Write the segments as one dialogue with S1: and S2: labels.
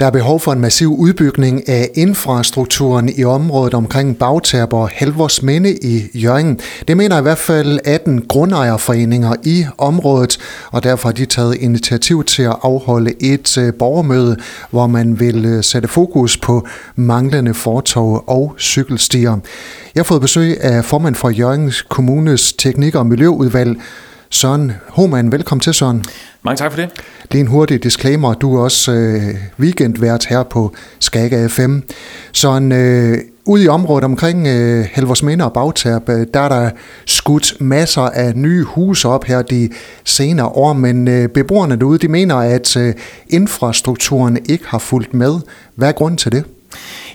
S1: Der er behov for en massiv udbygning af infrastrukturen i området omkring Bagtab og Halvorsminde i Jørgen. Det mener i hvert fald 18 grundejerforeninger i området, og derfor har de taget initiativ til at afholde et øh, borgermøde, hvor man vil øh, sætte fokus på manglende fortov og cykelstier. Jeg har fået besøg af formand for Jørgens Kommunes Teknik- og Miljøudvalg, Søren Homan. Velkommen til, Søren.
S2: Mange tak for det.
S1: Det er en hurtig disclaimer. Du er også øh, weekendvært her på Skaga FM. Så en, øh, ude i området omkring øh, Helversminde og Bagtab, øh, der er der skudt masser af nye huse op her de senere år, men øh, beboerne derude, de mener, at øh, infrastrukturen ikke har fulgt med. Hvad er grunden til det?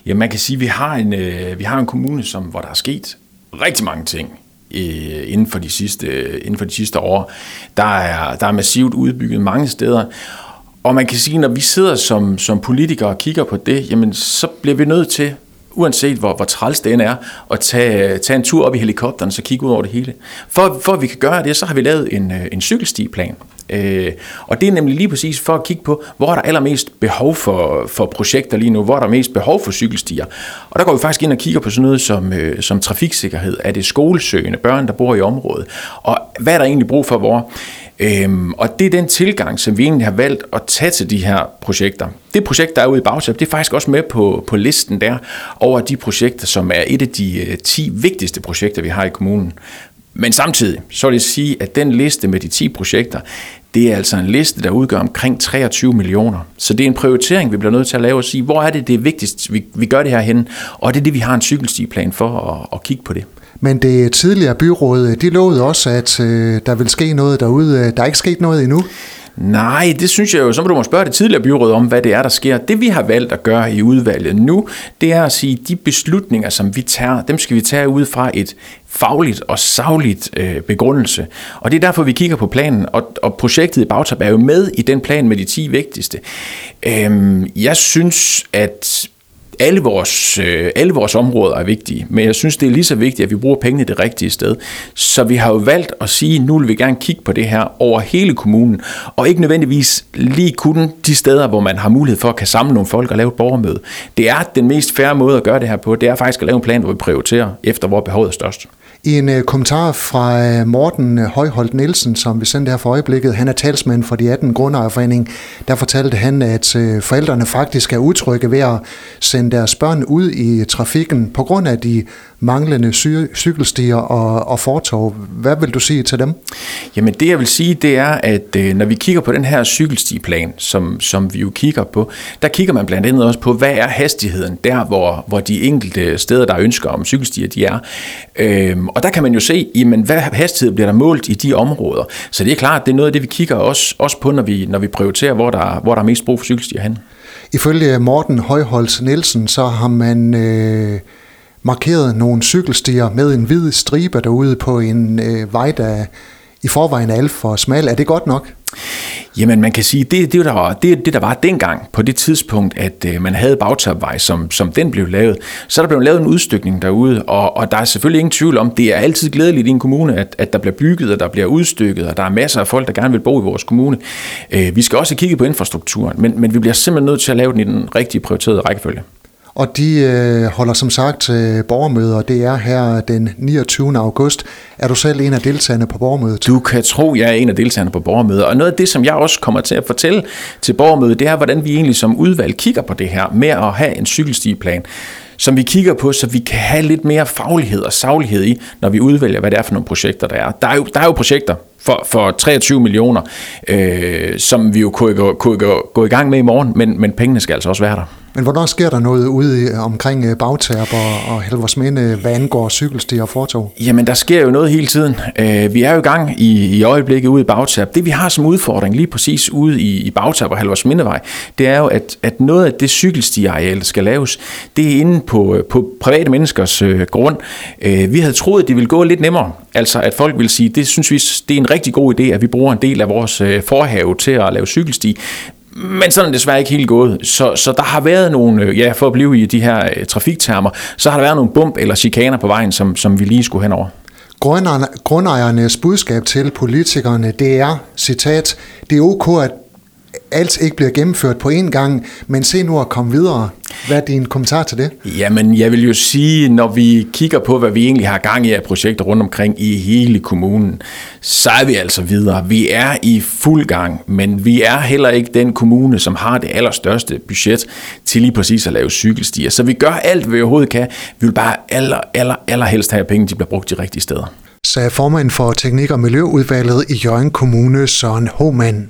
S2: Ja, man kan sige, at vi har en, øh, vi har en kommune, som, hvor der er sket rigtig mange ting Øh, inden for de sidste, inden for de sidste år. Der er, der er massivt udbygget mange steder. Og man kan sige, når vi sidder som, som politikere og kigger på det, jamen så bliver vi nødt til, uanset hvor, hvor træls det er, at tage, tage en tur op i helikopteren, så kigge ud over det hele. For, for at vi kan gøre det, så har vi lavet en, øh, en cykelstiplan. Øh, og det er nemlig lige præcis for at kigge på, hvor er der allermest behov for, for projekter lige nu, hvor er der mest behov for cykelstier. Og der går vi faktisk ind og kigger på sådan noget som, øh, som trafiksikkerhed. Er det skolesøgende børn, der bor i området? Og hvad er der egentlig brug for hvor? Øhm, og det er den tilgang, som vi egentlig har valgt at tage til de her projekter. Det projekt, der er ude i Bagtab, det er faktisk også med på, på listen der over de projekter, som er et af de øh, 10 vigtigste projekter, vi har i kommunen. Men samtidig, så vil jeg sige, at den liste med de 10 projekter, det er altså en liste, der udgør omkring 23 millioner. Så det er en prioritering, vi bliver nødt til at lave og sige, hvor er det det er vigtigst, vi, vi gør det her hen, og det er det, vi har en cykelstiplan for at, at kigge på det.
S1: Men det tidligere byråd, de lovede også, at øh, der vil ske noget derude. Der er ikke sket noget endnu.
S2: Nej, det synes jeg jo, så må du må spørge det tidligere byråd om, hvad det er, der sker. Det vi har valgt at gøre i udvalget nu, det er at sige, at de beslutninger, som vi tager, dem skal vi tage ud fra et fagligt og savligt øh, begrundelse. Og det er derfor, vi kigger på planen, og, og projektet i Bagtab er jo med i den plan med de 10 vigtigste. Øhm, jeg synes, at alle vores, øh, alle vores områder er vigtige, men jeg synes, det er lige så vigtigt, at vi bruger pengene det rigtige sted. Så vi har jo valgt at sige, at nu vil vi gerne kigge på det her over hele kommunen, og ikke nødvendigvis lige kun de steder, hvor man har mulighed for at kan samle nogle folk og lave et borgermøde. Det er den mest færre måde at gøre det her på, det er faktisk at lave en plan, hvor vi prioriterer efter, hvor behovet er størst.
S1: I en øh, kommentar fra øh, Morten øh, Højholdt Nielsen, som vi sendte her for øjeblikket, han er talsmand for de 18 grundejerforening, der fortalte han, at øh, forældrene faktisk er utrygge ved at sende deres børn ud i trafikken på grund af de manglende cy- cykelstier og, og fortov. Hvad vil du sige til dem?
S2: Jamen det jeg vil sige, det er, at øh, når vi kigger på den her cykelstiplan, som, som vi jo kigger på, der kigger man blandt andet også på, hvad er hastigheden der, hvor, hvor de enkelte steder, der ønsker om cykelstier, de er. Øh, og der kan man jo se, jamen, hvad hastighed bliver der målt i de områder. Så det er klart, det er noget af det, vi kigger også, også på, når vi, når vi prioriterer, hvor der, hvor der er mest brug for cykelstier hen.
S1: Ifølge Morten Højholds Nielsen, så har man... Øh markeret nogle cykelstier med en hvid stribe derude på en øh, vej, der i forvejen er alt for smal. Er det godt nok?
S2: Jamen man kan sige, det, det, der var, det, det der var dengang på det tidspunkt, at øh, man havde bagtabvej, som, som den blev lavet, så er der blevet lavet en udstykning derude, og, og der er selvfølgelig ingen tvivl om, det er altid glædeligt i en kommune, at, at der bliver bygget, og der bliver udstykket, og der er masser af folk, der gerne vil bo i vores kommune. Øh, vi skal også kigge på infrastrukturen, men, men vi bliver simpelthen nødt til at lave den i den rigtige prioriterede rækkefølge.
S1: Og de øh, holder som sagt øh, borgermøder. Det er her den 29. august. Er du selv en af deltagerne på borgermødet?
S2: Du kan tro, jeg er en af deltagerne på borgermødet. Og noget af det, som jeg også kommer til at fortælle til borgermødet, det er, hvordan vi egentlig som udvalg kigger på det her med at have en cykelstiplan som vi kigger på, så vi kan have lidt mere faglighed og saglighed i, når vi udvælger, hvad det er for nogle projekter, der er. Der er jo, der er jo projekter for, for 23 millioner, øh, som vi jo kunne, kunne, kunne gå, gå i gang med i morgen, men, men pengene skal altså også være der.
S1: Men hvornår sker der noget ude omkring øh, Bagtab og, og Helversminde, øh, hvad angår cykelstier og fortog?
S2: Jamen, der sker jo noget hele tiden. Øh, vi er jo i gang i, i øjeblikket ude i Bagtab. Det vi har som udfordring lige præcis ude i, i Bagtab og Helversmindevej, det er jo, at, at noget af det cykelstiareal, der skal laves, det er inde på, øh, på private menneskers øh, grund. Øh, vi havde troet, at det ville gå lidt nemmere. Altså, at folk vil sige, det synes vi, det er en rigtig god idé, at vi bruger en del af vores øh, forhave til at lave cykelsti. Men sådan er det desværre ikke helt gået. Så, så der har været nogle, øh, ja, for at blive i de her øh, trafiktermer, så har der været nogle bump eller chikaner på vejen, som, som vi lige skulle henover.
S1: Grundejernes budskab til politikerne, det er, citat, det er ok, at alt ikke bliver gennemført på én gang, men se nu at komme videre. Hvad er din kommentar til det?
S2: Jamen, jeg vil jo sige, når vi kigger på, hvad vi egentlig har gang i af projekter rundt omkring i hele kommunen, så er vi altså videre. Vi er i fuld gang, men vi er heller ikke den kommune, som har det allerstørste budget til lige præcis at lave cykelstier. Så vi gør alt, hvad vi overhovedet kan. Vi vil bare aller, aller, allerhelst have, at penge de bliver brugt de rigtige steder.
S1: Sagde formand for Teknik- og Miljøudvalget i Jørgen Kommune, Søren Hohmann.